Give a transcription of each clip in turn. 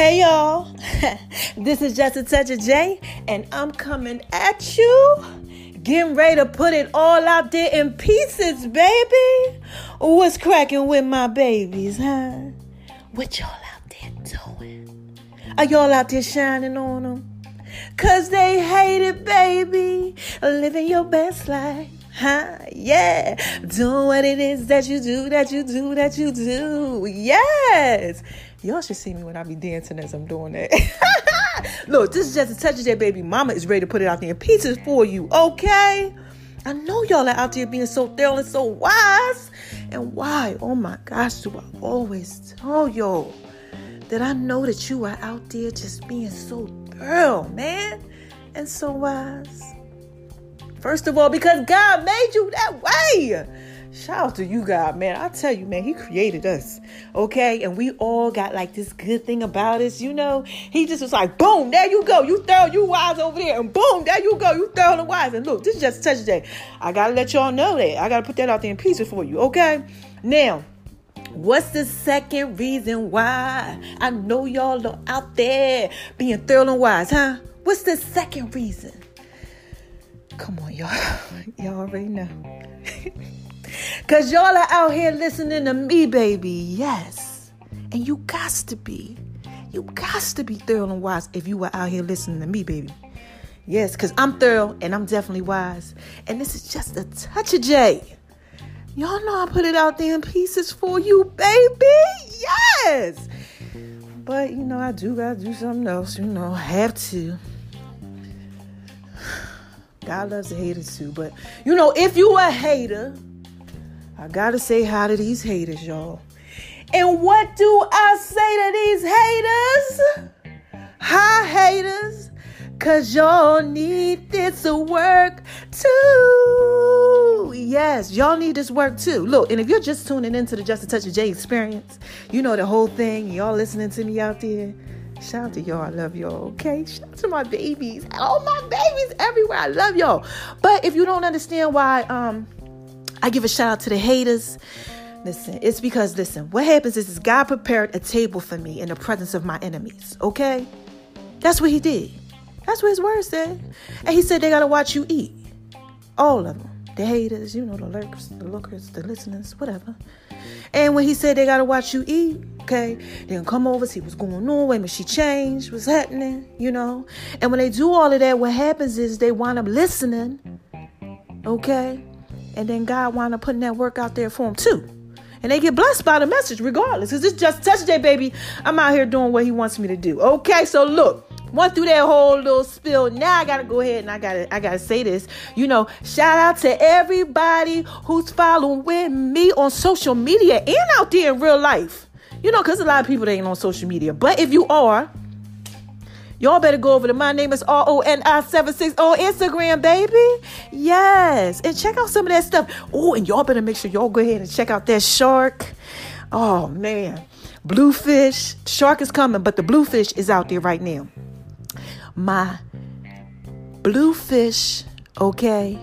Hey y'all, this is just a touch of J, and I'm coming at you, getting ready to put it all out there in pieces, baby. What's cracking with my babies, huh? What y'all out there doing? Are y'all out there shining on them? Cause they hate it, baby. Living your best life. Huh? Yeah. Doing what it is that you do, that you do, that you do. Yes. Y'all should see me when I be dancing as I'm doing that. Look, this is just a touch of that baby. Mama is ready to put it out there pieces for you, okay? I know y'all are out there being so thorough and so wise. And why? Oh my gosh, do I always tell y'all that I know that you are out there just being so thorough, man, and so wise. First of all, because God made you that way. Shout out to you, God, man. I tell you, man, He created us, okay? And we all got like this good thing about us, you know? He just was like, boom, there you go. You throw you wise over there, and boom, there you go. You throw the wise. And look, this is just touch day. I gotta let y'all know that. I gotta put that out there in pieces for you, okay? Now, What's the second reason why I know y'all are out there being thorough and wise, huh? What's the second reason? Come on, y'all. Y'all already know. Cause y'all are out here listening to me, baby. Yes. And you got to be. You got to be thorough and wise if you were out here listening to me, baby. Yes, because I'm thorough and I'm definitely wise. And this is just a touch of J. Y'all know I put it out there in pieces for you, baby. Yes. But you know, I do gotta do something else, you know, have to. God loves the haters too. But you know, if you a hater, I gotta say hi to these haters, y'all. And what do I say to these haters? Hi, haters. Cause y'all need this work too. Yes, y'all need this work too. Look, and if you're just tuning into the Just a Touch of J experience, you know the whole thing. Y'all listening to me out there. Shout out to y'all. I love y'all. Okay. Shout out to my babies. All my babies everywhere. I love y'all. But if you don't understand why um I give a shout out to the haters. Listen, it's because, listen, what happens is, is God prepared a table for me in the presence of my enemies, okay? That's what He did. That's what His word said. And He said they got to watch you eat. All of them. The haters, you know, the lurkers, the lookers, the listeners, whatever. And when He said they got to watch you eat, okay, they gonna come over, see what's going on, minute, she changed, what's happening, you know? And when they do all of that, what happens is they wind up listening, okay? And then God wind up putting that work out there for them too. And they get blessed by the message regardless. Because it's just touch day, baby. I'm out here doing what he wants me to do. Okay, so look. Went through that whole little spill. Now I gotta go ahead and I gotta I gotta say this. You know, shout out to everybody who's following with me on social media and out there in real life. You know, because a lot of people that ain't on social media. But if you are, Y'all better go over to my name is R O N I 76 on Instagram, baby. Yes. And check out some of that stuff. Oh, and y'all better make sure y'all go ahead and check out that shark. Oh, man. Bluefish. Shark is coming, but the bluefish is out there right now. My bluefish, okay,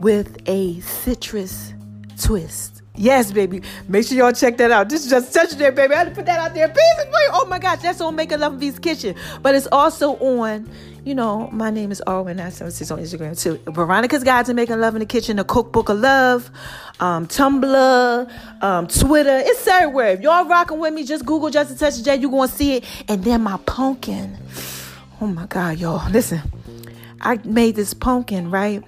with a citrus twist. Yes, baby. Make sure y'all check that out. This is just such a day, baby. I had to put that out there. For. Oh my gosh, that's on Make a Love V's Kitchen. But it's also on, you know, my name is Arwen976 on Instagram too. Veronica's Guide to Making Love in the Kitchen, the Cookbook of Love, um, Tumblr, um, Twitter. It's everywhere. If y'all rocking with me, just Google Just a Touch of J. You're going to see it. And then my pumpkin. Oh my God, y'all. Listen, I made this pumpkin, right?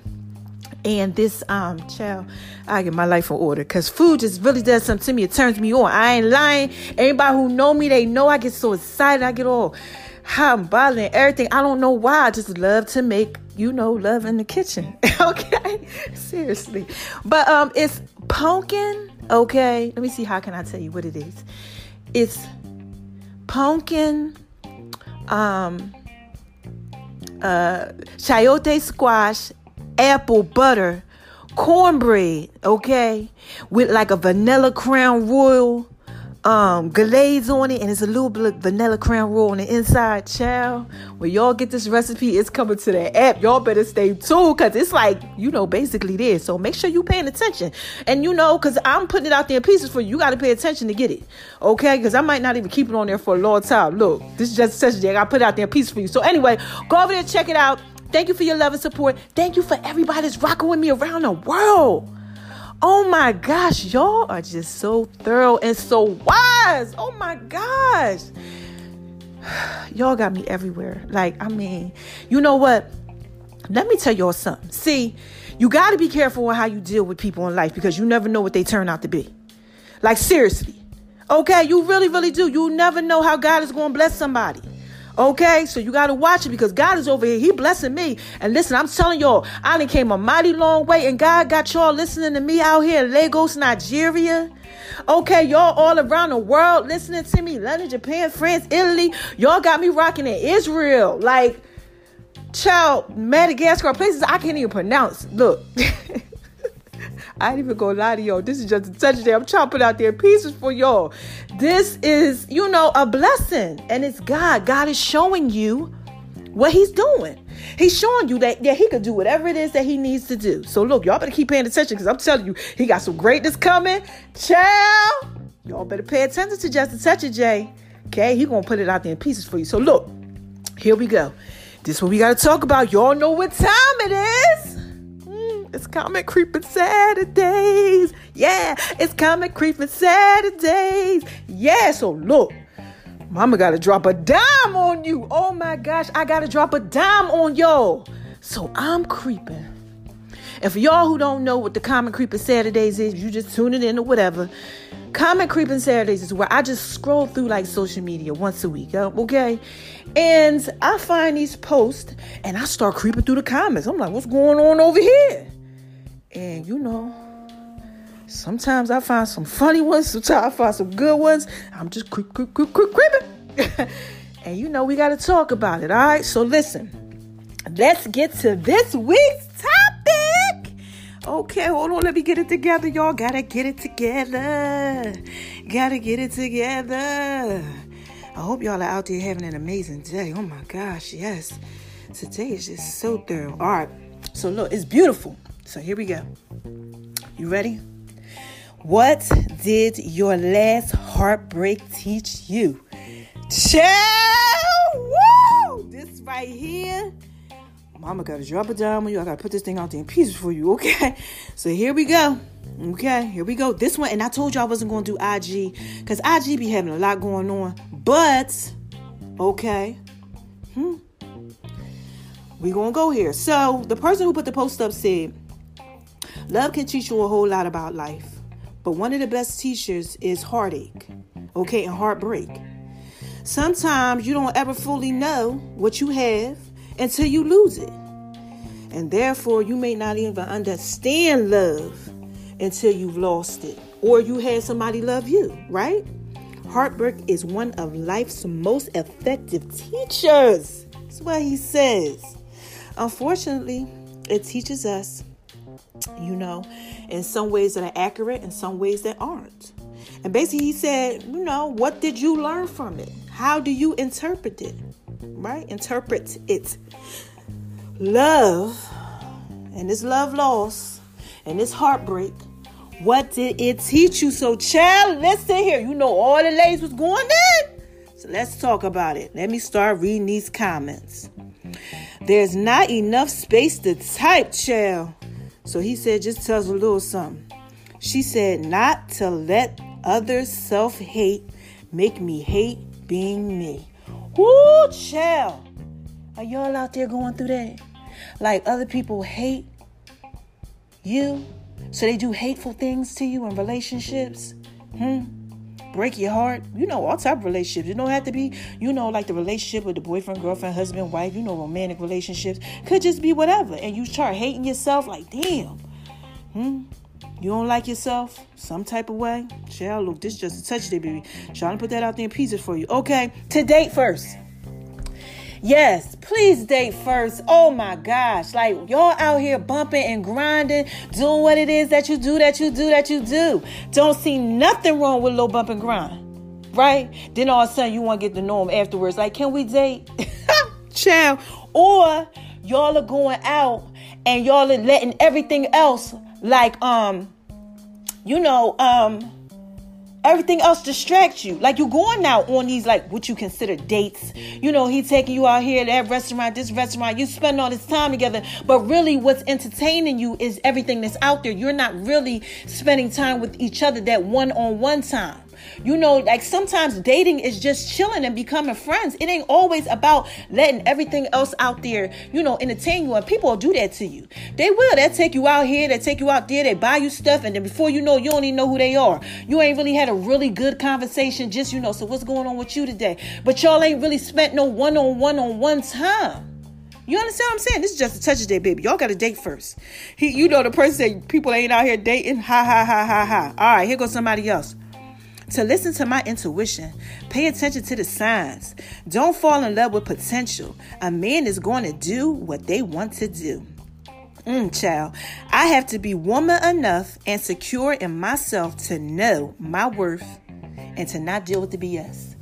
and this um child i get my life in order because food just really does something to me. It turns me on. I ain't lying. Anybody who know me they know i get so excited. I get all hot and bothering everything. I don't know why. I just love to make you know love in the kitchen. Okay? Seriously. But um it's pumpkin okay? Let me see how can i tell you what it is? It's pumpkin um uh chayote squash apple butter, cornbread, okay, with like a vanilla crown royal, um glaze on it and it's a little bit of vanilla crown royal on the inside child. When y'all get this recipe it's coming to the app. Y'all better stay tuned because it's like you know basically this so make sure you paying attention. And you know because i'm putting it out there in pieces for you. You got to pay attention to get it okay? Because i might not even keep it on there for a long time. Look this is just a session i put it out there in pieces for you. So anyway go over there check it out. Thank you for your love and support. Thank you for everybody that's rocking with me around the world Oh my gosh, y'all are just so thorough and so wise. Oh my gosh. Y'all got me everywhere. Like, I mean, you know what? Let me tell y'all something. See, you got to be careful with how you deal with people in life because you never know what they turn out to be. Like, seriously. Okay, you really, really do. You never know how God is going to bless somebody. Okay, so you gotta watch it because God is over here. He blessing me. And listen, I'm telling y'all, I done came a mighty long way, and God got y'all listening to me out here in Lagos, Nigeria. Okay, y'all all around the world listening to me. London, Japan, France, Italy. Y'all got me rocking in Israel. Like, child, Madagascar, places I can't even pronounce. Look. I ain't even gonna lie to y'all. This is just a touch day. I'm chopping out there pieces for y'all. This is, you know, a blessing. And it's God. God is showing you what he's doing. He's showing you that yeah, he could do whatever it is that he needs to do. So look, y'all better keep paying attention because I'm telling you, he got some greatness coming. Child, y'all better pay attention to Just a Touch of J. Okay, he gonna put it out there in pieces for you. So look, here we go. This is what we gotta talk about. Y'all know what time it is. It's comment creeping Saturdays. Yeah, it's comment creeping Saturdays. Yeah, so look, mama gotta drop a dime on you. Oh my gosh, I gotta drop a dime on y'all. So I'm creeping. And for y'all who don't know what the Comment Creeping Saturdays is, you just tune it in or whatever. Comment Creeping Saturdays is where I just scroll through like social media once a week, uh, okay? And I find these posts and I start creeping through the comments. I'm like, what's going on over here? And you know, sometimes I find some funny ones, sometimes I find some good ones. I'm just creep, creep, creep, creep, creeping. and you know, we got to talk about it, all right? So listen, let's get to this week's topic. Okay, hold on, let me get it together, y'all. Gotta get it together. Gotta get it together. I hope y'all are out there having an amazing day. Oh my gosh, yes. Today is just so thorough. All right, so look, it's beautiful. So here we go. You ready? What did your last heartbreak teach you? Child! Woo! This right here. Mama gotta drop it down on you. I gotta put this thing out there in pieces for you, okay? So here we go. Okay, here we go. This one, and I told you I wasn't gonna do IG because IG be having a lot going on. But okay. Hmm. We gonna go here. So the person who put the post up said, Love can teach you a whole lot about life, but one of the best teachers is heartache, okay, and heartbreak. Sometimes you don't ever fully know what you have until you lose it. And therefore, you may not even understand love until you've lost it or you had somebody love you, right? Heartbreak is one of life's most effective teachers. That's what he says. Unfortunately, it teaches us you know, in some ways that are accurate and some ways that aren't. And basically, he said, you know, what did you learn from it? How do you interpret it? Right? Interpret it. Love and this love loss and this heartbreak. What did it teach you? So, child, listen here. You know, all the ladies was going in. So, let's talk about it. Let me start reading these comments. There's not enough space to type, child. So he said, just tell us a little something. She said, not to let others self hate make me hate being me. Woo, child. Are y'all out there going through that? Like other people hate you, so they do hateful things to you in relationships? Hmm? Break your heart. You know, all type of relationships. It don't have to be, you know, like the relationship with the boyfriend, girlfriend, husband, wife, you know, romantic relationships. Could just be whatever. And you start hating yourself like, damn. Hmm? You don't like yourself some type of way? Child, look, this just a touch day, baby. Trying to put that out there in pieces for you. Okay, to date first. Yes, please date first. Oh my gosh. Like y'all out here bumping and grinding, doing what it is that you do, that you do, that you do. Don't see nothing wrong with low bump and grind. right? Then all of a sudden you want to get know him afterwards. Like, can we date? Child. Or y'all are going out and y'all are letting everything else, like, um, you know, um, everything else distracts you. Like you're going out on these like what you consider dates. You know, he taking you out here, that restaurant, this restaurant. You spend all this time together, but really what's entertaining you is everything that's out there. You're not really spending time with each other that one-on-one time. You know, like sometimes dating is just chilling and becoming friends. It ain't always about letting everything else out there, you know, entertain you. And people will do that to you. They will. They'll take you out here, they take you out there, they buy you stuff, and then before you know, you don't even know who they are. You ain't really had a really good conversation, just you know, so what's going on with you today? But y'all ain't really spent no one on one on one time. You understand what I'm saying? This is just a touch of J, baby. Y'all got to date first. He, you know, the person said people ain't out here dating. Ha ha ha ha ha. All right, here goes somebody else to listen to my intuition. Pay attention to the signs. Don't fall in love with potential. A man is going to do what they want to do. Mm, child, I have to be woman enough and secure in myself to know my worth and to not deal with the BS.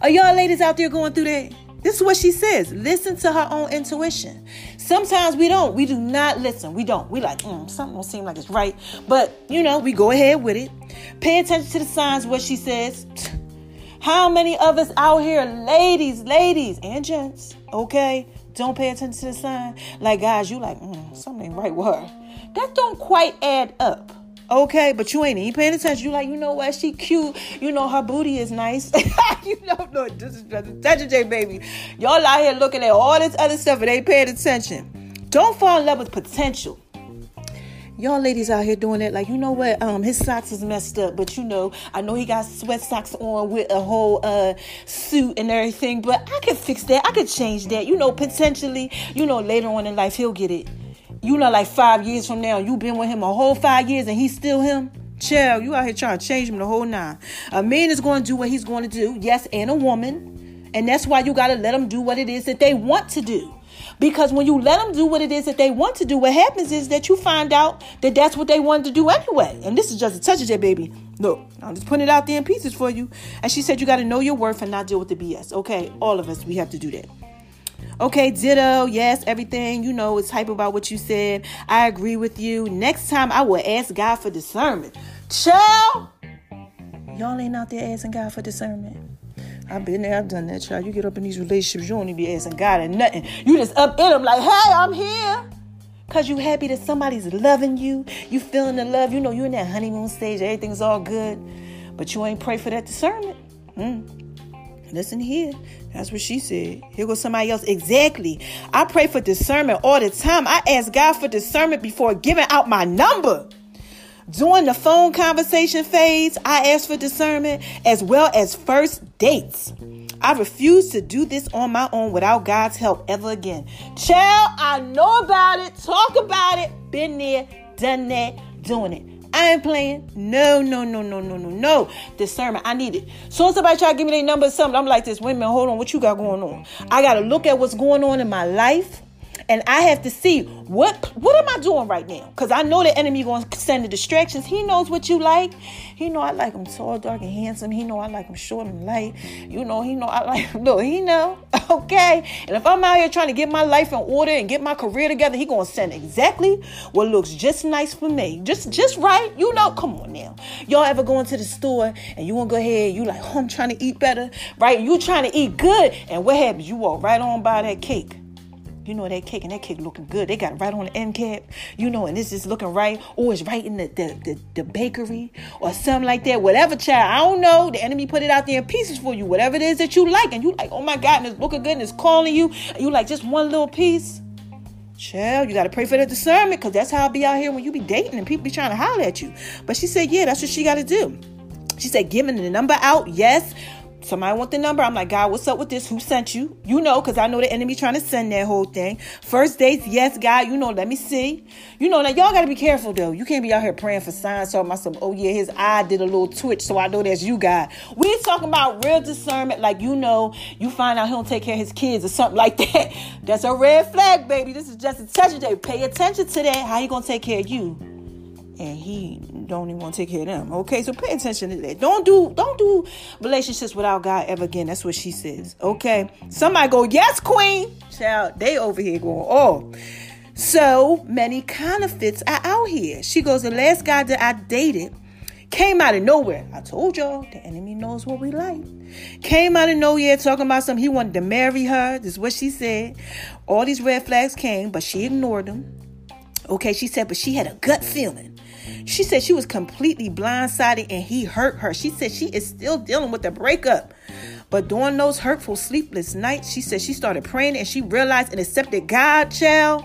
Are y'all ladies out there going through that? This is what she says. Listen to her own intuition. Sometimes we don't. We do not listen. We don't. We like, mm, something don't seem like it's right. But, you know, we go ahead with it. Pay attention to the signs, what she says. How many of us out here, ladies, ladies, and gents, okay, don't pay attention to the sign? Like, guys, you like, mm, something ain't right with her. That don't quite add up. Okay, but you ain't even paying attention. You like, you know what? She cute. You know her booty is nice. you know, no, this is just attention, J baby. Y'all out here looking at all this other stuff and ain't paying attention. Don't fall in love with potential. Y'all ladies out here doing it like you know what? Um, his socks is messed up, but you know, I know he got sweat socks on with a whole uh suit and everything, but I could fix that. I could change that. You know, potentially, you know, later on in life he'll get it you know, like five years from now, you've been with him a whole five years and he's still him. Chill, you out here trying to change him the whole nine. A man is going to do what he's going to do, yes, and a woman. And that's why you got to let them do what it is that they want to do. Because when you let them do what it is that they want to do, what happens is that you find out that that's what they wanted to do anyway. And this is just a touch of that, baby. Look, I'm just putting it out there in pieces for you. And she said you got to know your worth and not deal with the BS. Okay, all of us, we have to do that. Okay, ditto. Yes, everything. You know, it's hype about what you said. I agree with you. Next time I will ask God for discernment. Chill. Y'all ain't out there asking God for discernment. I've been there, I've done that, child. You get up in these relationships, you don't even be asking God and nothing. You just up in them like, hey, I'm here. Cause you happy that somebody's loving you. You feeling the love. You know you in that honeymoon stage. Everything's all good. But you ain't pray for that discernment. Mm. Listen here. That's what she said. Here goes somebody else. Exactly. I pray for discernment all the time. I ask God for discernment before giving out my number. During the phone conversation phase, I ask for discernment as well as first dates. I refuse to do this on my own without God's help ever again. Child, I know about it. Talk about it. Been there, done that, doing it. I ain't playing. No, no, no, no, no, no, no. Discernment. I need it. So somebody try to give me their number or something, I'm like this. Wait a minute, hold on. What you got going on? I got to look at what's going on in my life and I have to see what what am I doing right now? Because I know the enemy going to send the distractions. He knows what you like. He know I like him tall, dark, and handsome. He know I like him short and light. You know, he know I like look, he know. Okay. And if I'm out here trying to get my life in order and get my career together, he gonna send exactly what looks just nice for me. Just just right. You know, come on now. Y'all ever go into the store and you wanna go ahead, you like, oh, I'm trying to eat better, right? You trying to eat good, and what happens? You walk right on by that cake you know that cake and that cake looking good. They got it right on the end cap, you know, and this is looking right, or it's right in the, the, the, the bakery or something like that. Whatever, child. I don't know. The enemy put it out there in pieces for you. Whatever it is that you like, and you like, oh my God, and it's looking good and it's calling you, and you like just one little piece. Child, you gotta pray for the discernment because that's how I'll be out here when you be dating and people be trying to holler at you. But she said, yeah, that's what she gotta do. She said, giving the number out, yes, Somebody want the number. I'm like, God, what's up with this? Who sent you? You know, because I know the enemy trying to send that whole thing. First dates, yes, God, you know, let me see. You know, now y'all got to be careful though. You can't be out here praying for signs, talking about some, oh yeah, his eye did a little twitch, so I know that's you, God. We talking about real discernment, like you know, you find out he don't take care of his kids or something like that. That's a red flag, baby. This is just a touch day. Pay attention to that. How you gonna take care of you? And he don't even want to take care of them. Okay, so pay attention to that. Don't do don't do relationships without God ever again. That's what she says. Okay, somebody go yes, queen. Child, they over here going oh. So many counterfeits are out here. She goes, the last guy that I dated came out of nowhere. I told y'all the enemy knows what we like. Came out of nowhere talking about something. He wanted to marry her. This is what she said. All these red flags came, but she ignored them. Okay, she said, but she had a gut feeling. She said she was completely blindsided and he hurt her. She said she is still dealing with the breakup. But during those hurtful, sleepless nights, she said she started praying and she realized and accepted God, child.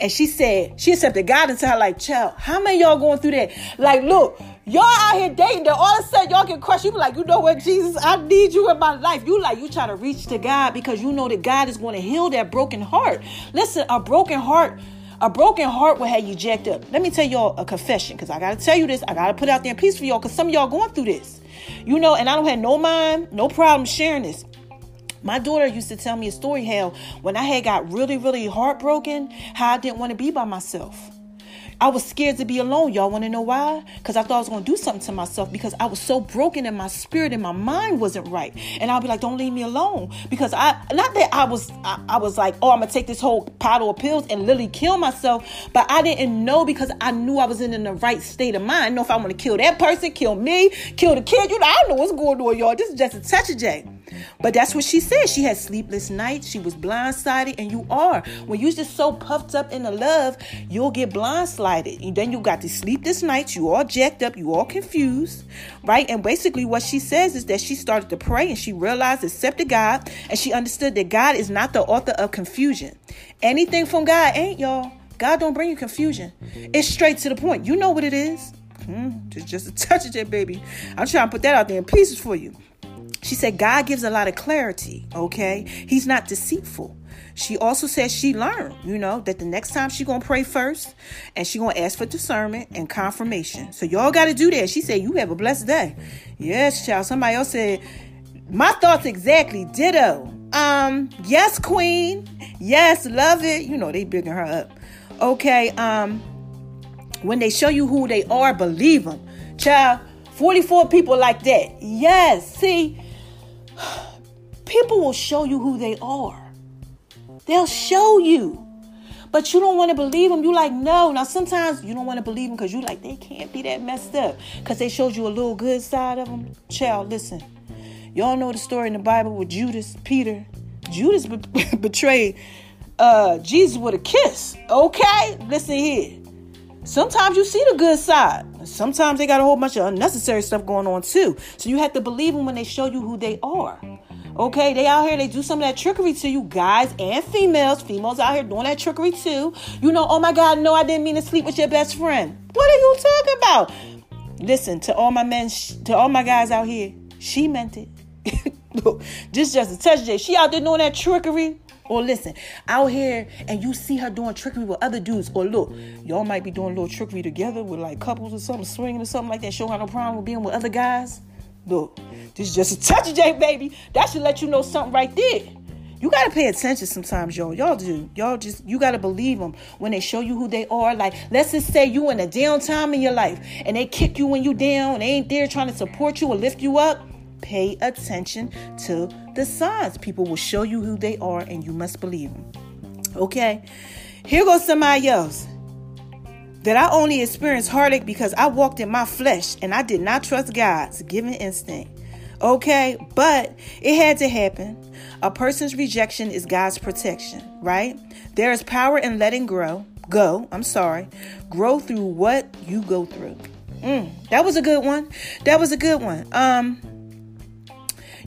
And she said she accepted God into her like, child, how many y'all going through that? Like, look, y'all out here dating, then all of a sudden y'all get crushed. You be like, you know what, Jesus, I need you in my life. You like, you try to reach to God because you know that God is going to heal that broken heart. Listen, a broken heart a broken heart will have you jacked up. Let me tell y'all a confession because I got to tell you this. I got to put out there in peace for y'all because some of y'all going through this. You know, and I don't have no mind, no problem sharing this. My daughter used to tell me a story how when I had got really, really heartbroken, how I didn't want to be by myself. I was scared to be alone. Y'all want to know why? Because I thought I was going to do something to myself because I was so broken and my spirit and my mind wasn't right. And I'll be like, don't leave me alone. Because I, not that I was, I, I was like, oh, I'm going to take this whole bottle of pills and literally kill myself. But I didn't know because I knew I was in, in the right state of mind. I know if I want to kill that person, kill me, kill the kid. You know, I don't know what's going on, y'all. This is just a touch of J. But that's what she said. She had sleepless nights. She was blindsided, and you are. When you're just so puffed up in the love, you'll get blindsided. And then you got the sleepless nights. You all jacked up. You all confused, right? And basically, what she says is that she started to pray and she realized, accepted God, and she understood that God is not the author of confusion. Anything from God ain't, y'all. God don't bring you confusion. It's straight to the point. You know what it is. Hmm, just, just a touch of it, baby. I'm trying to put that out there in pieces for you. She said God gives a lot of clarity, okay? He's not deceitful. She also says she learned, you know, that the next time she to pray first and she to ask for discernment and confirmation. So y'all got to do that. She said you have a blessed day. Yes, child. Somebody else said my thoughts exactly ditto. Um, yes, queen. Yes, love it. You know, they bigging her up. Okay, um when they show you who they are, believe them. Child, 44 people like that. Yes, see, people will show you who they are. They'll show you. But you don't want to believe them. You like, no. Now, sometimes you don't want to believe them because you like, they can't be that messed up. Because they showed you a little good side of them. Child, listen. Y'all know the story in the Bible with Judas, Peter. Judas be- betrayed uh, Jesus with a kiss. Okay? Listen here. Sometimes you see the good side. Sometimes they got a whole bunch of unnecessary stuff going on too. So you have to believe them when they show you who they are. Okay, they out here, they do some of that trickery to you, guys and females. Females out here doing that trickery too. You know, oh my God, no, I didn't mean to sleep with your best friend. What are you talking about? Listen, to all my men, to all my guys out here, she meant it. just just a touch, Jay. She out there doing that trickery. Or listen, out here and you see her doing trickery with other dudes. Or look, y'all might be doing a little trickery together with like couples or something, swinging or something like that. She don't have no problem with being with other guys. Look, this is just a touch of J, baby. That should let you know something right there. You gotta pay attention sometimes, y'all. Y'all do. Y'all just you gotta believe them when they show you who they are. Like, let's just say you in a down time in your life and they kick you when you down. They ain't there trying to support you or lift you up. Pay attention to the signs. People will show you who they are, and you must believe them. Okay, here goes somebody else that I only experienced heartache because I walked in my flesh and I did not trust God's given instinct. Okay, but it had to happen. A person's rejection is God's protection, right? There is power in letting grow, go, I'm sorry, grow through what you go through. Mm, that was a good one. That was a good one. Um,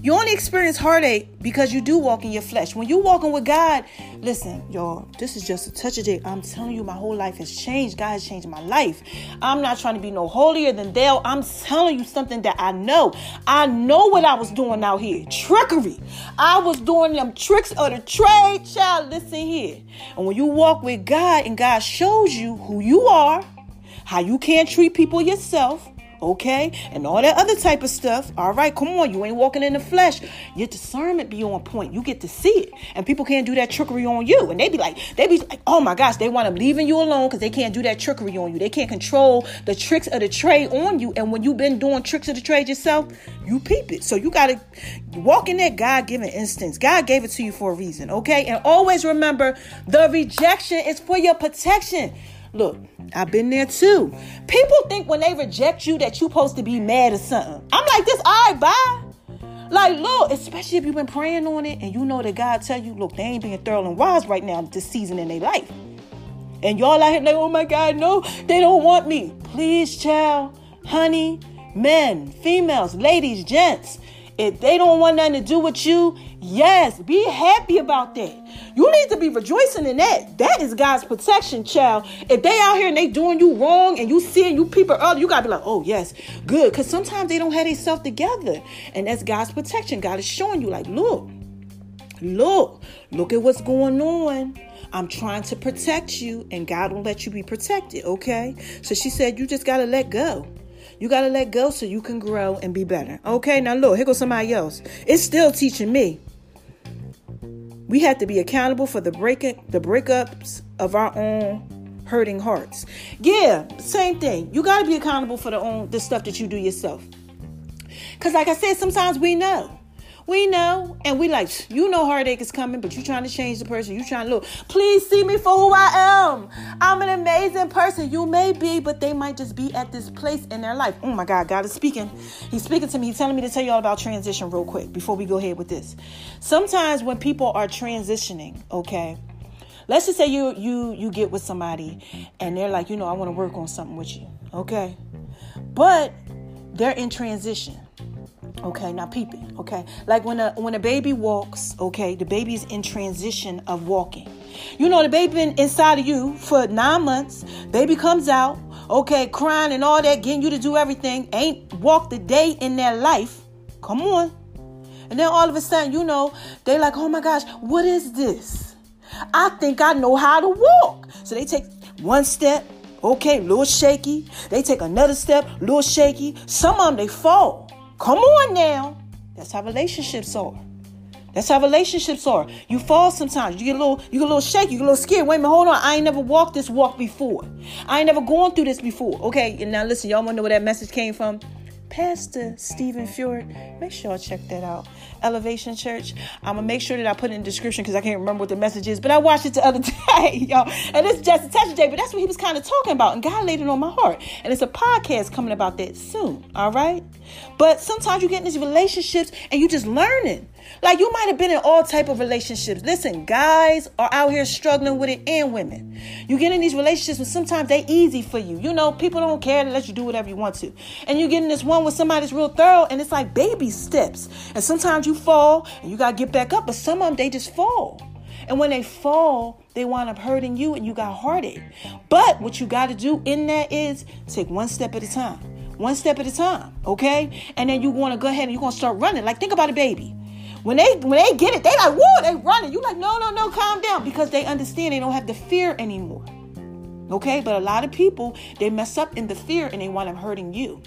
you only experience heartache because you do walk in your flesh. When you walking with God, listen, y'all, this is just a touch of it. I'm telling you, my whole life has changed. God has changed my life. I'm not trying to be no holier than thou. I'm telling you something that I know. I know what I was doing out here. Trickery. I was doing them tricks of the trade. Child, listen here. And when you walk with God and God shows you who you are, how you can't treat people yourself, okay? And all that other type of stuff. All right, come on, you ain't walking in the flesh. Your discernment be on point. You get to see it. And people can't do that trickery on you. And they be like, they be like, oh my gosh, they want them leaving you alone because they can't do that trickery on you. They can't control the tricks of the trade on you. And when you've been doing tricks of the trade yourself, you peep it. So you gotta walk in that God-given instance. God gave it to you for a reason, okay? And always remember the rejection is for your protection. Look, I've been there too. People think when they reject you that you're supposed to be mad or something. I'm like this, all right, bye. Like, look, especially if you've been praying on it and you know that God tell you, look, they ain't being thorough and wise right now this season in their life. And y'all out here like, oh my God, no, they don't want me. Please, child, honey, men, females, ladies, gents, if they don't want nothing to do with you, yes, be happy about that. You need to be rejoicing in that. That is God's protection, child. If they out here and they doing you wrong and you seeing you people early, you gotta be like, oh yes, good. Cause sometimes they don't have themselves together. And that's God's protection. God is showing you, like, look, look, look at what's going on. I'm trying to protect you, and God will let you be protected, okay? So she said, You just got to let go. You got to let go so you can grow and be better. Okay, now look, here goes somebody else. It's still teaching me. We have to be accountable for the breaking the breakups of our own hurting hearts. Yeah, same thing. You got to be accountable for the own the stuff that you do yourself. Cuz like I said, sometimes we know. We know, and we like, you know, heartache is coming, but you're trying to change the person. You trying to look, please see me for who I am. I'm an amazing person. You may be, but they might just be at this place in their life. Oh my God, God is speaking. He's speaking to me. He's telling me to tell you all about transition real quick before we go ahead with this. Sometimes when people are transitioning, okay, let's just say you you you get with somebody and they're like, you know, I want to work on something with you, okay, but they're in transition Okay, now peeping. Okay, like when a when a baby walks, okay, the baby's in transition of walking. You know, the baby been inside of you for nine months. Baby comes out, okay, crying and all that, getting you to do everything. Ain't walked a day in their life. Come on. And then all of a sudden, you know, they like, oh my gosh, what is this? I think I know how to walk. So they take one step, okay, a little shaky. They take another step, a little shaky. Some of them they fall. Come on now. That's how relationships are. That's how relationships are. You fall sometimes. You get a little, you get a little shaky, you get a little scared. Wait a minute, hold on. I ain't never walked this walk before. I ain't never gone through this before. Okay, and now listen, y'all wanna know where that message came from? Pastor Steven Furtick. Make sure y'all check that out. Elevation Church. I'm gonna make sure that I put it in the description because I can't remember what the message is, but I watched it the other day, y'all. And it's just a touch day, but that's what he was kind of talking about. And God laid it on my heart. And it's a podcast coming about that soon. All right. But sometimes you get in these relationships and you just learning. Like you might have been in all type of relationships. Listen, guys are out here struggling with it and women. You get in these relationships and sometimes they easy for you. You know, people don't care to let you do whatever you want to. And you get in this one with somebody that's real thorough and it's like baby steps. And sometimes you fall and you gotta get back up, but some of them they just fall. And when they fall, they wind up hurting you and you got hearted. But what you got to do in that is take one step at a time. One step at a time, okay? And then you want to go ahead and you're to start running. Like think about a baby. When they when they get it, they like, whoa, they running. You like, no, no, no, calm down. Because they understand they don't have the fear anymore. Okay? But a lot of people, they mess up in the fear and they wind up hurting you.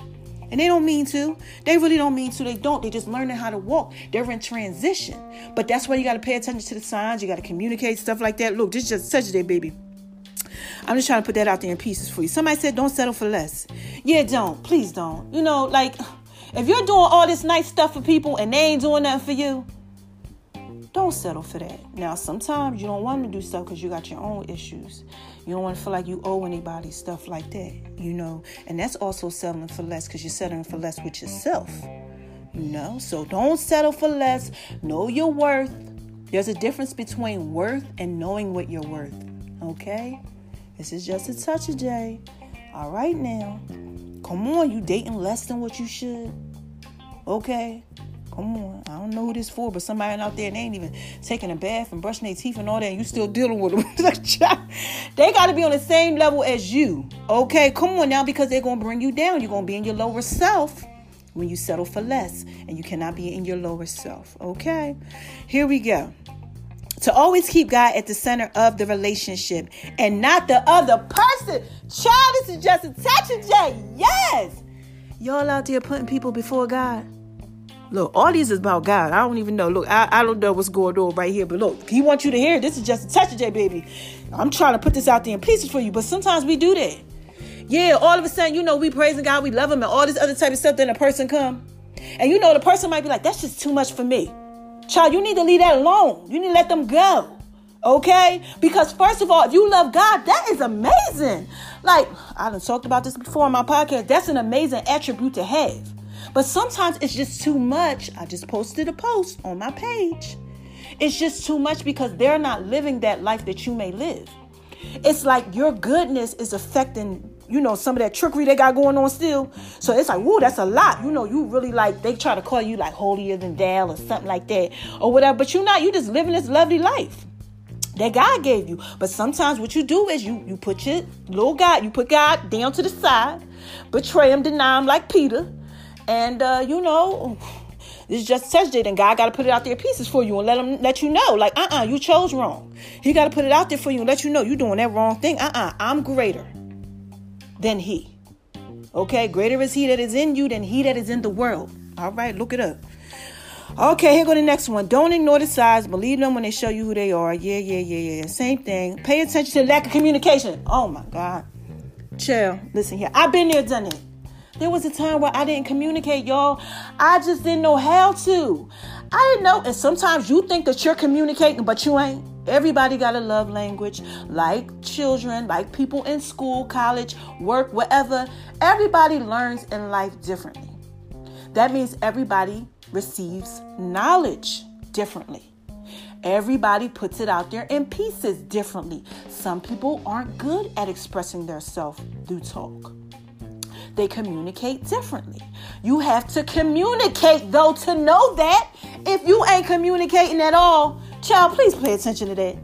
And they don't mean to. They really don't mean to. They don't. They just learning how to walk. They're in transition. But that's why you got to pay attention to the signs. You got to communicate stuff like that. Look, this is just such a day, baby. I'm just trying to put that out there in pieces for you. Somebody said, don't settle for less. Yeah, don't. Please don't. You know, like if you're doing all this nice stuff for people and they ain't doing nothing for you, don't settle for that. Now, sometimes you don't want to do stuff because you got your own issues. You don't want to feel like you owe anybody stuff like that, you know. And that's also settling for less because you're settling for less with yourself, you know. So don't settle for less. Know your worth. There's a difference between worth and knowing what you're worth, okay? This is just a touch of J. All right now. Come on, you dating less than what you should. Okay? Come on. I don't know who this for, but somebody out there, they ain't even taking a bath and brushing their teeth and all that, and you still dealing with them. they got to be on the same level as you. Okay? Come on now, because they're to bring you down. You're to be in your lower self when you settle for less, and you cannot be in your lower self. Okay? Here we go to always keep God at the center of the relationship and not the other person. Child, this is just a touch of J. Yes. Y'all out there putting people before God. Look, all these is about God. I don't even know. Look, I, I don't know what's going on right here, but look, he wants you to hear. This is just a touch of J, baby. I'm trying to put this out there in pieces for you, but sometimes we do that. Yeah, all of a sudden, you know, we praising God, we love Him, and all this other type of stuff. Then a person come, and you know, the person might be like, "That's just too much for me." Child, you need to leave that alone. You need to let them go. Okay? Because first of all, if you love God, that is amazing. Like, I done talked about this before on my podcast. That's an amazing attribute to have. But sometimes it's just too much. I just posted a post on my page. It's just too much because they're not living that life that you may live. It's like your goodness is affecting, you know, some of that trickery they got going on still. So it's like, whoa, that's a lot. You know, you really like, they try to call you like holier than thou or something like that or whatever. But you're not, you just living this lovely life that God gave you. But sometimes what you do is you you put your little God, you put God down to the side, betray him, deny him like Peter, and uh, you know. It's just such it, and God got to put it out there pieces for you and let him let you know, like, uh, uh-uh, uh you chose wrong. He got to put it out there for you and let you know you're doing that wrong thing. Uh, uh-uh, uh, I'm greater than he. Okay, greater is he that is in you than he that is in the world. All right, look it up. Okay, here go the next one. Don't ignore the signs. Believe them when they show you who they are. Yeah, yeah, yeah, yeah. Same thing. Pay attention to the lack of communication. Oh my God. Chill. Listen here. I've been there, done it. There was a time where I didn't communicate, y'all. I just didn't know how to. I didn't know. And sometimes you think that you're communicating, but you ain't. Everybody got a love language, like children, like people in school, college, work, whatever. Everybody learns in life differently. That means everybody receives knowledge differently. Everybody puts it out there in pieces differently. Some people aren't good at expressing their self through talk. They communicate differently. You have to communicate though to know that. If you ain't communicating at all, child, please pay attention to that.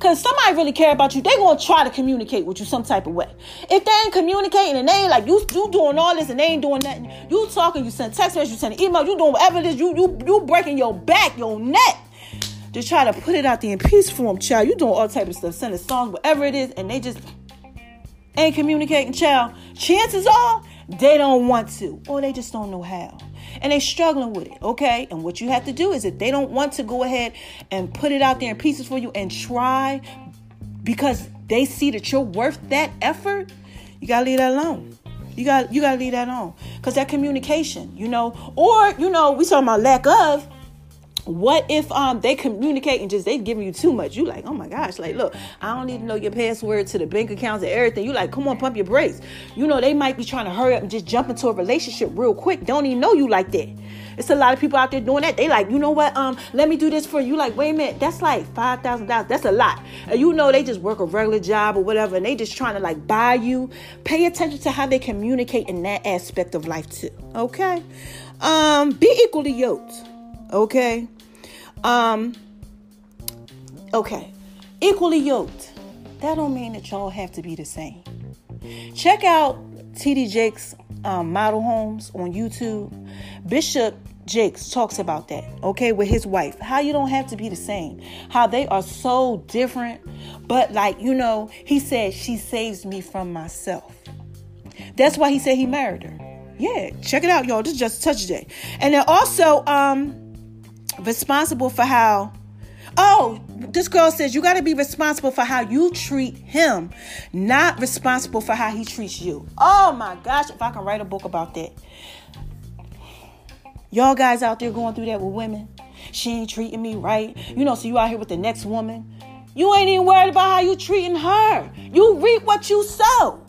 Cause somebody really care about you, they gonna try to communicate with you some type of way. If they ain't communicating and they ain't like you, you doing all this and they ain't doing nothing. You talking, you send text message, you send email, you doing whatever it is. You you you breaking your back, your neck to try to put it out there in peace form, child. You doing all type of stuff, sending songs, whatever it is, and they just ain't communicating, child. Chances are they don't want to, or they just don't know how and they're struggling with it, okay? And what you have to do is if they don't want to go ahead and put it out there in pieces for you and try because they see that you're worth that effort, you gotta leave that alone. You got you gotta leave that on. Cause that communication, you know, or you know, we talking about lack of what if um they communicate and just they giving you too much? You like, oh my gosh, like look, I don't need to know your password to the bank accounts and everything. You like, come on, pump your brakes. You know, they might be trying to hurry up and just jump into a relationship real quick. Don't even know you like that. It's a lot of people out there doing that. They like, you know what? Um, let me do this for you. Like, wait a minute, that's like five thousand dollars. That's a lot. And you know they just work a regular job or whatever, and they just trying to like buy you. Pay attention to how they communicate in that aspect of life too. Okay. Um, be equally yoked. Okay. Um, okay. Equally yoked. That don't mean that y'all have to be the same. Check out TD Jakes um, model homes on YouTube. Bishop Jakes talks about that, okay, with his wife. How you don't have to be the same. How they are so different. But, like, you know, he said, She saves me from myself. That's why he said he married her. Yeah, check it out, y'all. This is just touch day. And then also, um, responsible for how oh this girl says you got to be responsible for how you treat him not responsible for how he treats you. Oh my gosh if i can write a book about that. Y'all guys out there going through that with women she ain't treating me right. You know so you out here with the next woman. You ain't even worried about how you treating her. You reap what you sow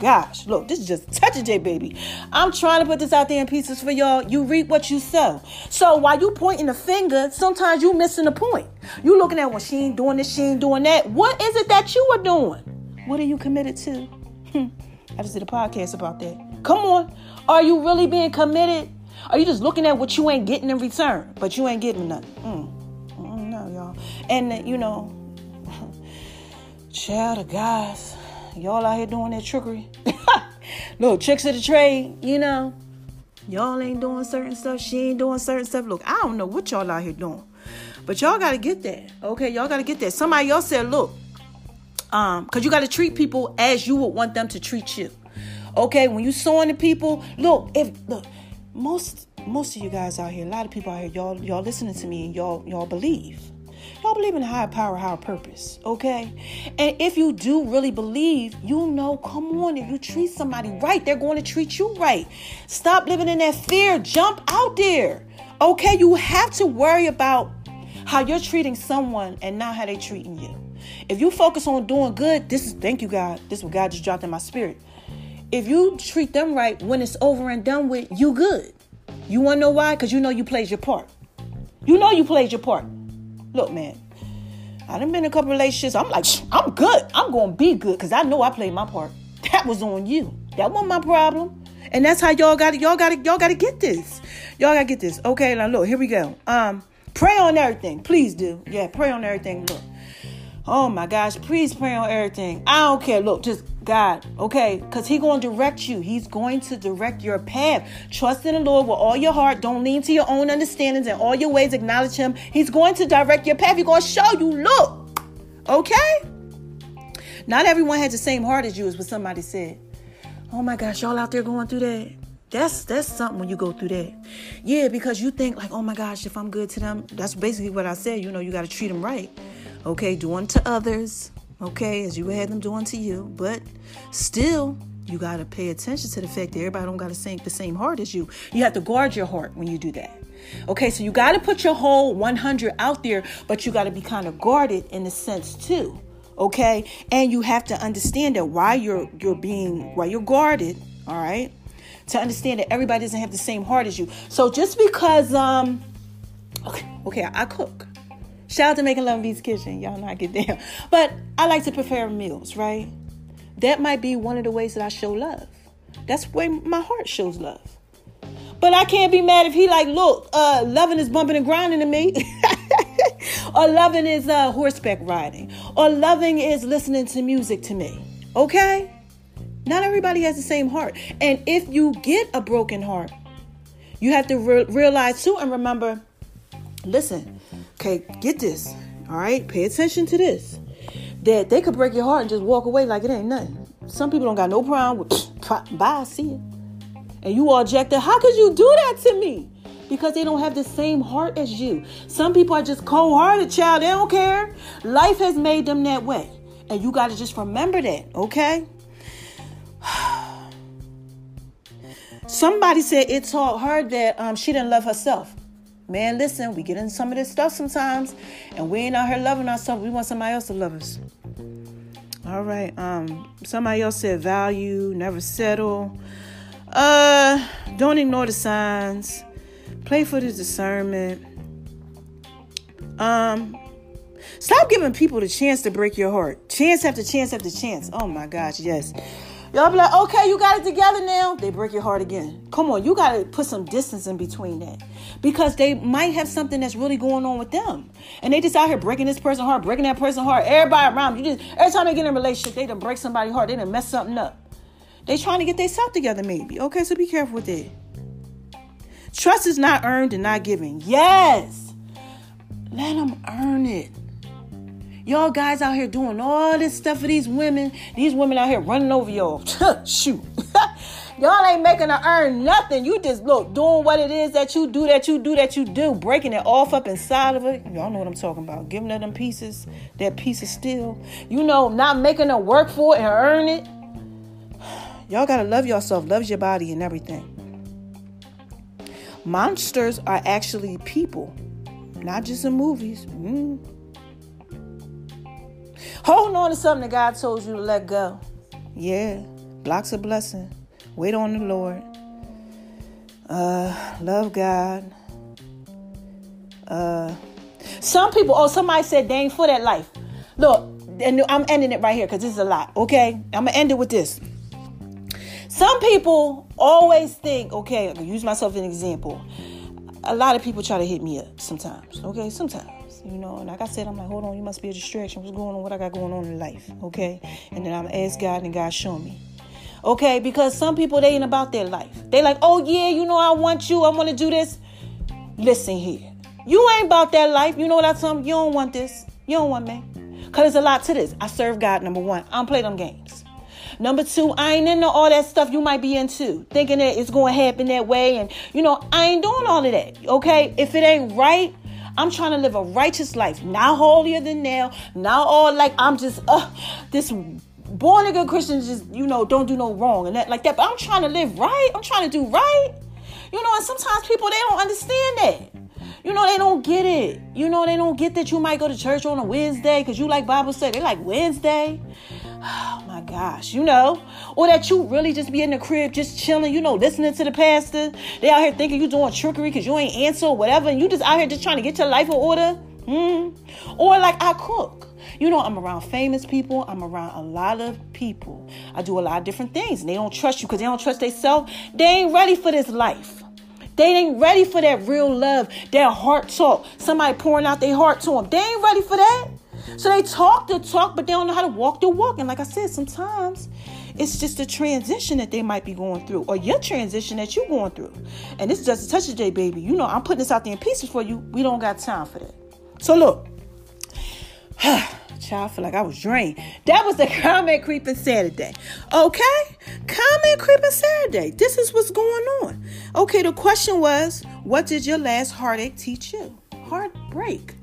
gosh, look, this is just touch a J, baby. I'm trying to put this out there in pieces for y'all. You reap what you sow. So while you pointing the finger, sometimes you missing the point. You looking at when she ain't doing this, she ain't doing that. What is it that you are doing? What are you committed to? Hmm. I just did a podcast about that. Come on. Are you really being committed? Are you just looking at what you ain't getting in return, but you ain't getting nothing? Mm. Mm, no, y'all. And, you know, child of guys y'all out here doing that trickery. Little tricks of the trade, you know. Y'all ain't doing certain stuff. She ain't doing certain stuff. Look, I don't know what y'all out here doing. But y'all gotta get that. Okay, y'all gotta get that. Somebody else said, look, um, because you gotta treat people as you would want them to treat you. Okay, when you sowing to people, look, if look, most most of you guys out here, a lot of people out here, y'all y'all listening to me and y'all y'all believe. Y'all believe in higher power, higher purpose, okay? And if you do really believe, you know, come on, if you treat somebody right, they're going to treat you right. Stop living in that fear. Jump out there, okay? You have to worry about how you're treating someone and not how they're treating you. If you focus on doing good, this is, thank you, God. This is what God just dropped in my spirit. If you treat them right when it's over and done with, you good. You want to know why? Because you know you played your part. You know you played your part. Look, man, I done been in a couple relationships. I'm like, I'm good. I'm gonna be good because I know I played my part. That was on you. That wasn't my problem. And that's how y'all got it. Y'all got it. Y'all got to get this. Y'all got to get this. Okay, now look, here we go. Um, pray on everything. Please do. Yeah, pray on everything. Look. Oh my gosh, please pray on everything. I don't care. Look, just God, okay? Because He going to direct you. He's going to direct your path. Trust in the Lord with all your heart. Don't lean to your own understandings and all your ways. Acknowledge Him. He's going to direct your path. He's going to show you. Look, okay? Not everyone has the same heart as you, is what somebody said. Oh my gosh, y'all out there going through that? That's that's something when you go through that. Yeah, because you think like, oh my gosh, if I'm good to them, that's basically what I said. You know, you got to treat them right. Okay, do unto others okay, as you had them doing to you, but still you got to pay attention to the fact that everybody don't got the same the same heart as you. You have to guard your heart when you do that. Okay, so you got to put your whole 100 out there, but you got to be kind of guarded in a sense too. Okay, and you have to understand that why you're you're being why you're guarded. All right, to understand that everybody doesn't have the same heart as you. So just because um, okay, okay, I cook. Shout out to Making Love in Beats Kitchen. Y'all know I get down. But I like to prepare meals, right? That might be one of the ways that I show love. That's where my heart shows love. But I can't be mad if he like, look, uh, loving is bumping and grinding to me. or loving is uh, horseback riding. Or loving is listening to music to me. Okay? Not everybody has the same heart. And if you get a broken heart, you have to re- realize too and remember listen, Okay, get this. All right, pay attention to this. That they could break your heart and just walk away like it ain't nothing. Some people don't got no problem with bye, see. And you all objected, how could you do that to me? Because they don't have the same heart as you. Some people are just cold-hearted, child. They don't care. Life has made them that way. And you got to just remember that, okay? Somebody said it taught her that um, she didn't love herself. Man, listen, we get in some of this stuff sometimes, and we ain't out here loving ourselves. We want somebody else to love us. All right. Um, somebody else said value, never settle. Uh, don't ignore the signs. Play for the discernment. Um, stop giving people the chance to break your heart. Chance after chance after chance. Oh my gosh, yes. Y'all be like, okay, you got it together now. They break your heart again. Come on, you got to put some distance in between that because they might have something that's really going on with them, and they just out here breaking this person's heart, breaking that person's heart. Everybody around you just every time they get in a relationship, they done break somebody's heart. They done mess something up. They trying to get themselves together, maybe. Okay, so be careful with it. Trust is not earned and not given. Yes, let them earn it. Y'all guys out here doing all this stuff for these women. These women out here running over y'all. Shoot. Y'all ain't making her earn nothing. You just look doing what it is that you do, that you do, that you do, breaking it off up inside of it. Y'all know what I'm talking about. Giving her them pieces, that piece of steel. You know, not making her work for it and earn it. Y'all gotta love yourself, love your body and everything. Monsters are actually people, not just in movies. Mm. Holding on to something that God told you to let go. Yeah, blocks a blessing. Wait on the Lord. Uh, love God. Uh, some people, oh, somebody said they ain't for that life. Look, and I'm ending it right here because this is a lot. Okay, I'm gonna end it with this. Some people always think, okay, I use myself as an example. A lot of people try to hit me up sometimes. Okay, sometimes you know. And like I said, I'm like, hold on, you must be a distraction. What's going on? What I got going on in life? Okay. And then I'm ask God, and God show me. Okay, because some people they ain't about their life. They like, oh yeah, you know, I want you. I want to do this. Listen here, you ain't about that life. You know what I tell them? You don't want this. You don't want me. Cause there's a lot to this. I serve God. Number one, I don't play them games. Number two, I ain't into all that stuff you might be into, thinking that it's going to happen that way. And, you know, I ain't doing all of that. Okay. If it ain't right, I'm trying to live a righteous life, not holier than now, not all like I'm just, uh, this born again Christians just, you know, don't do no wrong and that like that. But I'm trying to live right. I'm trying to do right. You know, and sometimes people they don't understand that. You know, they don't get it. You know, they don't get that you might go to church on a Wednesday because you like Bible study. They like Wednesday. Oh my gosh, you know, or that you really just be in the crib just chilling, you know, listening to the pastor. They out here thinking you doing trickery because you ain't answer or whatever, and you just out here just trying to get your life in order. Mm. Or like I cook. You know, I'm around famous people. I'm around a lot of people. I do a lot of different things. And they don't trust you because they don't trust themselves. They ain't ready for this life. They ain't ready for that real love, that heart talk. Somebody pouring out their heart to them. They ain't ready for that. So they talk the talk, but they don't know how to walk the walk. And like I said, sometimes it's just a transition that they might be going through, or your transition that you're going through. And this is just a touch of J, baby. You know, I'm putting this out there in pieces for you. We don't got time for that. So look. Child, I feel like I was drained. That was the comment creeping Saturday. Okay? Comment creeping Saturday. This is what's going on. Okay, the question was, what did your last heartache teach you? Heartbreak.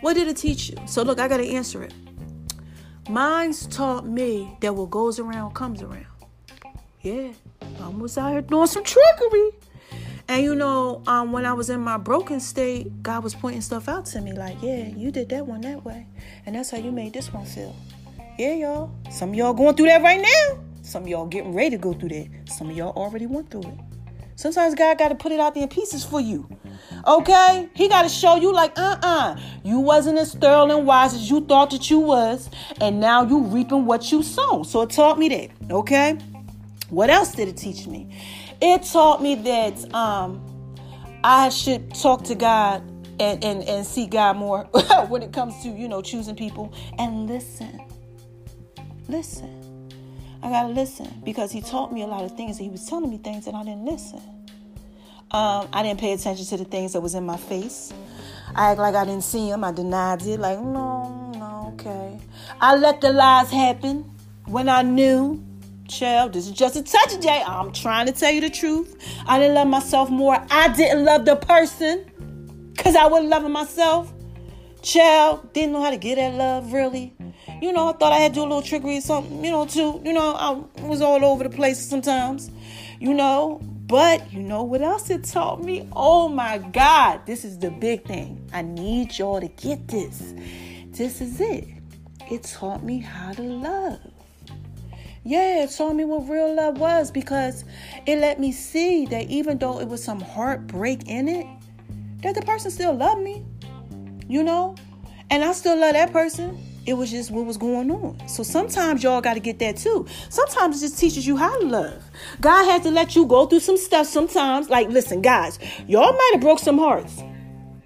What did it teach you? So look, I gotta answer it. Mine's taught me that what goes around comes around. Yeah, I was out here doing some trickery. And you know, um, when I was in my broken state, God was pointing stuff out to me like, yeah, you did that one that way. And that's how you made this one feel. Yeah, y'all. Some of y'all going through that right now. Some of y'all getting ready to go through that. Some of y'all already went through it. Sometimes God got to put it out there in pieces for you. Okay? He got to show you like, uh-uh. You wasn't as thorough and wise as you thought that you was. And now you reaping what you sown. So it taught me that. Okay? What else did it teach me? It taught me that um, I should talk to God and, and, and see God more when it comes to, you know, choosing people and listen. Listen. I gotta listen because he taught me a lot of things. He was telling me things and I didn't listen. Um, I didn't pay attention to the things that was in my face. I act like I didn't see them. I denied it. Like, no, no, okay. I let the lies happen when I knew Child, this is just a touch of. I'm trying to tell you the truth. I didn't love myself more. I didn't love the person because I wasn't loving myself. Child, didn't know how to get that love really. You know, I thought I had to do a little trickery or something, you know, too. You know, I was all over the place sometimes, you know. But you know what else it taught me? Oh my God, this is the big thing. I need y'all to get this. This is it. It taught me how to love. Yeah, it showed me what real love was because it let me see that even though it was some heartbreak in it, that the person still loved me. You know? And I still love that person. It was just what was going on. So sometimes y'all got to get that too. Sometimes it just teaches you how to love. God had to let you go through some stuff sometimes. Like, listen, guys, y'all might have broke some hearts.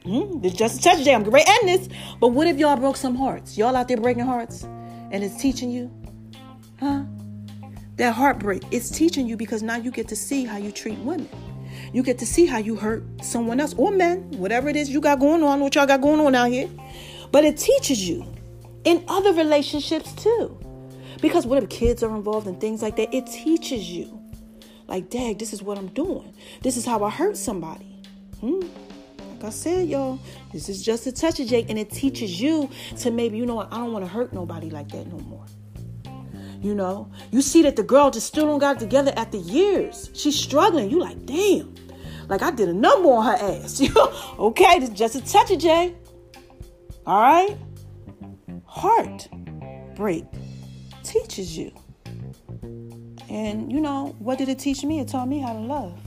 Mm, it's just a touch jam. Great end this. But what if y'all broke some hearts? Y'all out there breaking hearts and it's teaching you? Huh? That heartbreak, it's teaching you because now you get to see how you treat women. You get to see how you hurt someone else or men, whatever it is you got going on, what y'all got going on out here. But it teaches you in other relationships too. Because what if kids are involved and things like that? It teaches you. Like, dang, this is what I'm doing. This is how I hurt somebody. Hmm. Like I said, y'all, this is just a touch of J, and it teaches you to maybe, you know what, I don't want to hurt nobody like that no more. You know, you see that the girl just still don't got together after years. She's struggling. You like, damn, like I did a number on her ass. okay, this just a touch of J. All right, heart break teaches you. And you know, what did it teach me? It taught me how to love.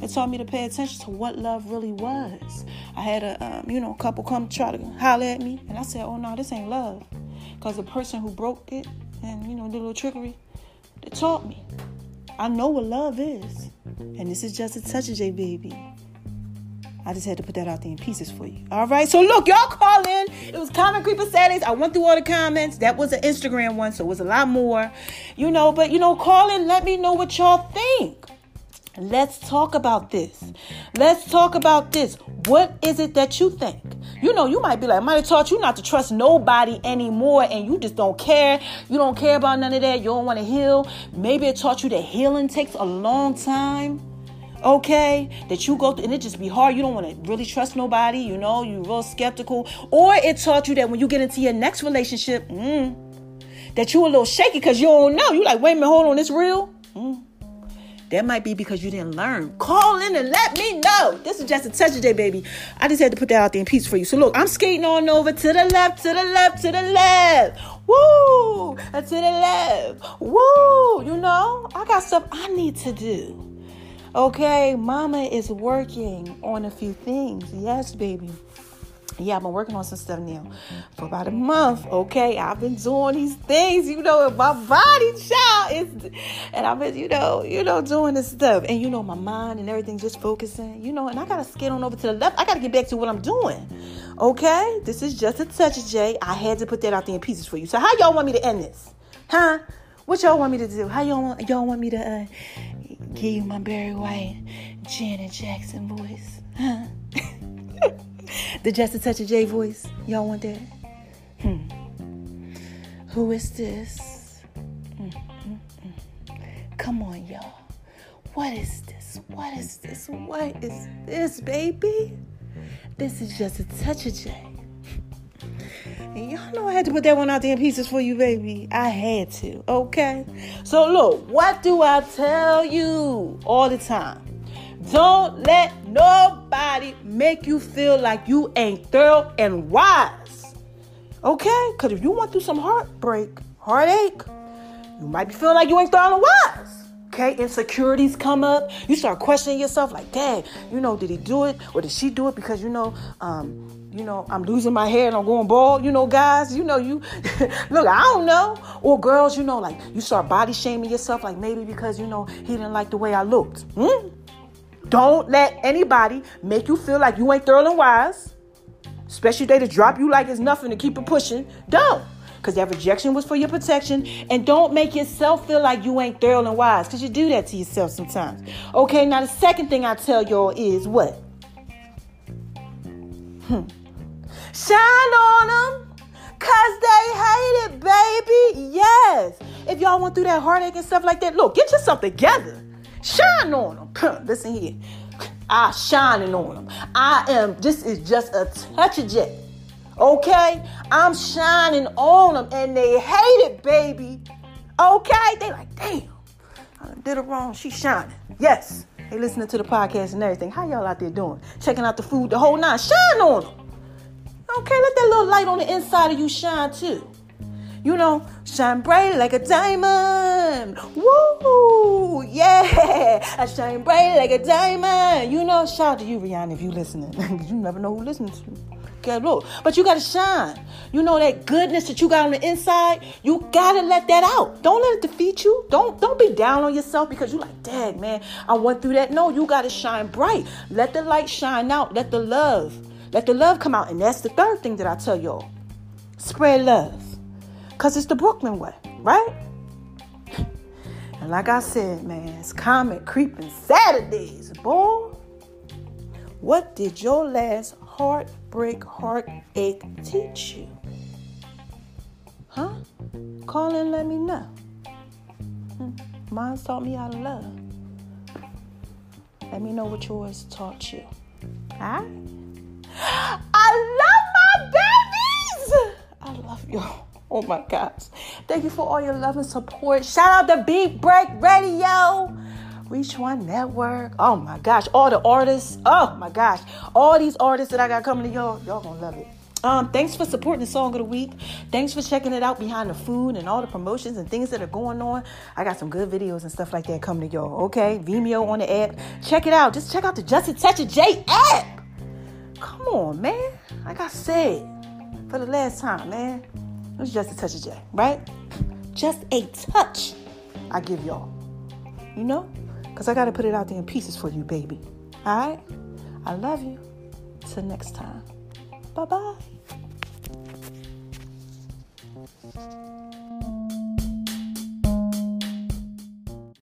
It taught me to pay attention to what love really was. I had a, um, you know, couple come try to holler at me, and I said, "Oh no, this ain't love," because the person who broke it and you know the little trickery that taught me. I know what love is, and this is just a touch of J baby. I just had to put that out there in pieces for you. All right. So look, y'all call in. It was Comment Creeper Saturdays. I went through all the comments. That was an Instagram one, so it was a lot more. You know, but you know, call in. Let me know what y'all think. Let's talk about this. Let's talk about this. What is it that you think? You know, you might be like, might have taught you not to trust nobody anymore, and you just don't care. You don't care about none of that. You don't want to heal. Maybe it taught you that healing takes a long time. Okay, that you go through, and it just be hard. You don't want to really trust nobody. You know, you real skeptical. Or it taught you that when you get into your next relationship, mm, that you a little shaky because you don't know. You like, wait a minute, hold on, it's real. Mm. That might be because you didn't learn. Call in and let me know. This is just a touch of J, baby. I just had to put that out there in peace for you. So look, I'm skating on over to the left, to the left, to the left. Woo! To the left. Woo! You know, I got stuff I need to do. Okay, mama is working on a few things. Yes, baby yeah, I've been working on some stuff now for about a month. Okay, I've been doing these things, you know, in my body, child, is, and I've been, you know, you know, doing this stuff, and you know, my mind and everything just focusing, you know, and I gotta skate on over to the left. I gotta get back to what I'm doing. Okay, this is just a touch of I had to put that out there in pieces for you. So, how y'all want me to end this? Huh? What y'all want me to do? How y'all want y'all want me to uh, give you my Barry White, Janet Jackson voice? Huh? the Just a Touch of J voice. Y'all want that? Hmm. Who is this? Mm, mm, mm. Come on, y'all. What is this? What is this? What is this, baby? This is just a touch of J. And y'all know I had to put that one out there in pieces for you, baby. I had to, okay? So, look, what do I tell you all the time? Don't let nobody make you feel like you ain't thorough and wise. Okay? Because if you went through some heartbreak, heartache, you might be feeling like you ain't thorough and wise. Okay, insecurities come up. You start questioning yourself, like, dang, you know, did he do it or did she do it? Because you know, um, you know, I'm losing my hair and I'm going bald. You know, guys, you know, you look, I don't know. Or girls, you know, like you start body shaming yourself, like maybe because you know he didn't like the way I looked. Hmm? Don't let anybody make you feel like you ain't thorough and wise, especially they just drop you like it's nothing to keep it pushing. Don't. Because that rejection was for your protection. And don't make yourself feel like you ain't thorough and wise. Because you do that to yourself sometimes. Okay, now the second thing I tell y'all is what? Hmm. Shine on them. Cause they hate it, baby. Yes. If y'all went through that heartache and stuff like that, look, get yourself together. Shine on them. Listen here. I shining on them. I am, this is just a touch of J. Okay? I'm shining on them and they hate it, baby. Okay? They like, damn, I did it wrong. She's shining. Yes. They listening to the podcast and everything. How y'all out there doing? Checking out the food, the whole nine. Shine on them. Okay, let that little light on the inside of you shine too. You know, shine bright like a diamond. Woo! Yeah! I shine bright like a diamond. You know, shout out to you, Rihanna, if you listening. you never know who listens to. Okay, look. But you gotta shine. You know that goodness that you got on the inside, you gotta let that out. Don't let it defeat you. Don't don't be down on yourself because you like, dang man, I went through that. No, you gotta shine bright. Let the light shine out. Let the love. Let the love come out. And that's the third thing that I tell y'all. Spread love. Because it's the Brooklyn way, right? And like I said, man, it's comment creeping Saturdays, boy. What did your last heartbreak, heartache teach you? Huh? Call and let me know. Hmm, Mine taught me how to love. Let me know what yours taught you. Alright? I love my babies! I love y'all. Oh my gosh. Thank you for all your love and support. Shout out to Beat Break Radio. Reach One Network. Oh my gosh. All the artists. Oh my gosh. All these artists that I got coming to y'all. Y'all gonna love it. Um, thanks for supporting the song of the week. Thanks for checking it out behind the food and all the promotions and things that are going on. I got some good videos and stuff like that coming to y'all. Okay, Vimeo on the app. Check it out. Just check out the Just a Touch of J app. Come on, man. Like I said for the last time, man. It's just a touch of J, right? Just a touch I give y'all. You know? Because I got to put it out there in pieces for you, baby. All right? I love you. Till next time. Bye bye.